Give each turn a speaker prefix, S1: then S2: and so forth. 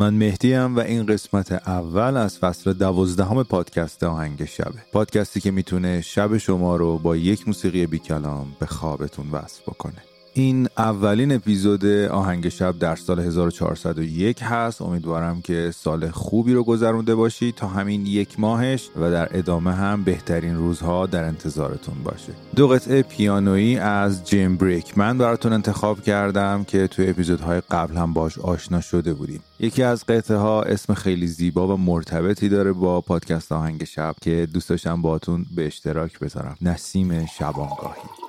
S1: من مهدیم و این قسمت اول از فصل دوازدهم پادکست آهنگ شبه. پادکستی که می‌تونه شب شما رو با یک موسیقی بی کلام به خوابتون وصل بکنه. این اولین اپیزود آهنگ شب در سال 1401 هست. امیدوارم که سال خوبی رو گذرونده باشید تا همین یک ماهش و در ادامه هم بهترین روزها در انتظارتون باشه. دو قطعه پیانویی از جیم بریک من براتون انتخاب کردم که توی اپیزودهای قبل هم باش آشنا شده بودیم. یکی از قطعه ها اسم خیلی زیبا و مرتبطی داره با پادکست آهنگ شب که دوست داشتم باتون به اشتراک بذارم. نسیم شبانگاهی.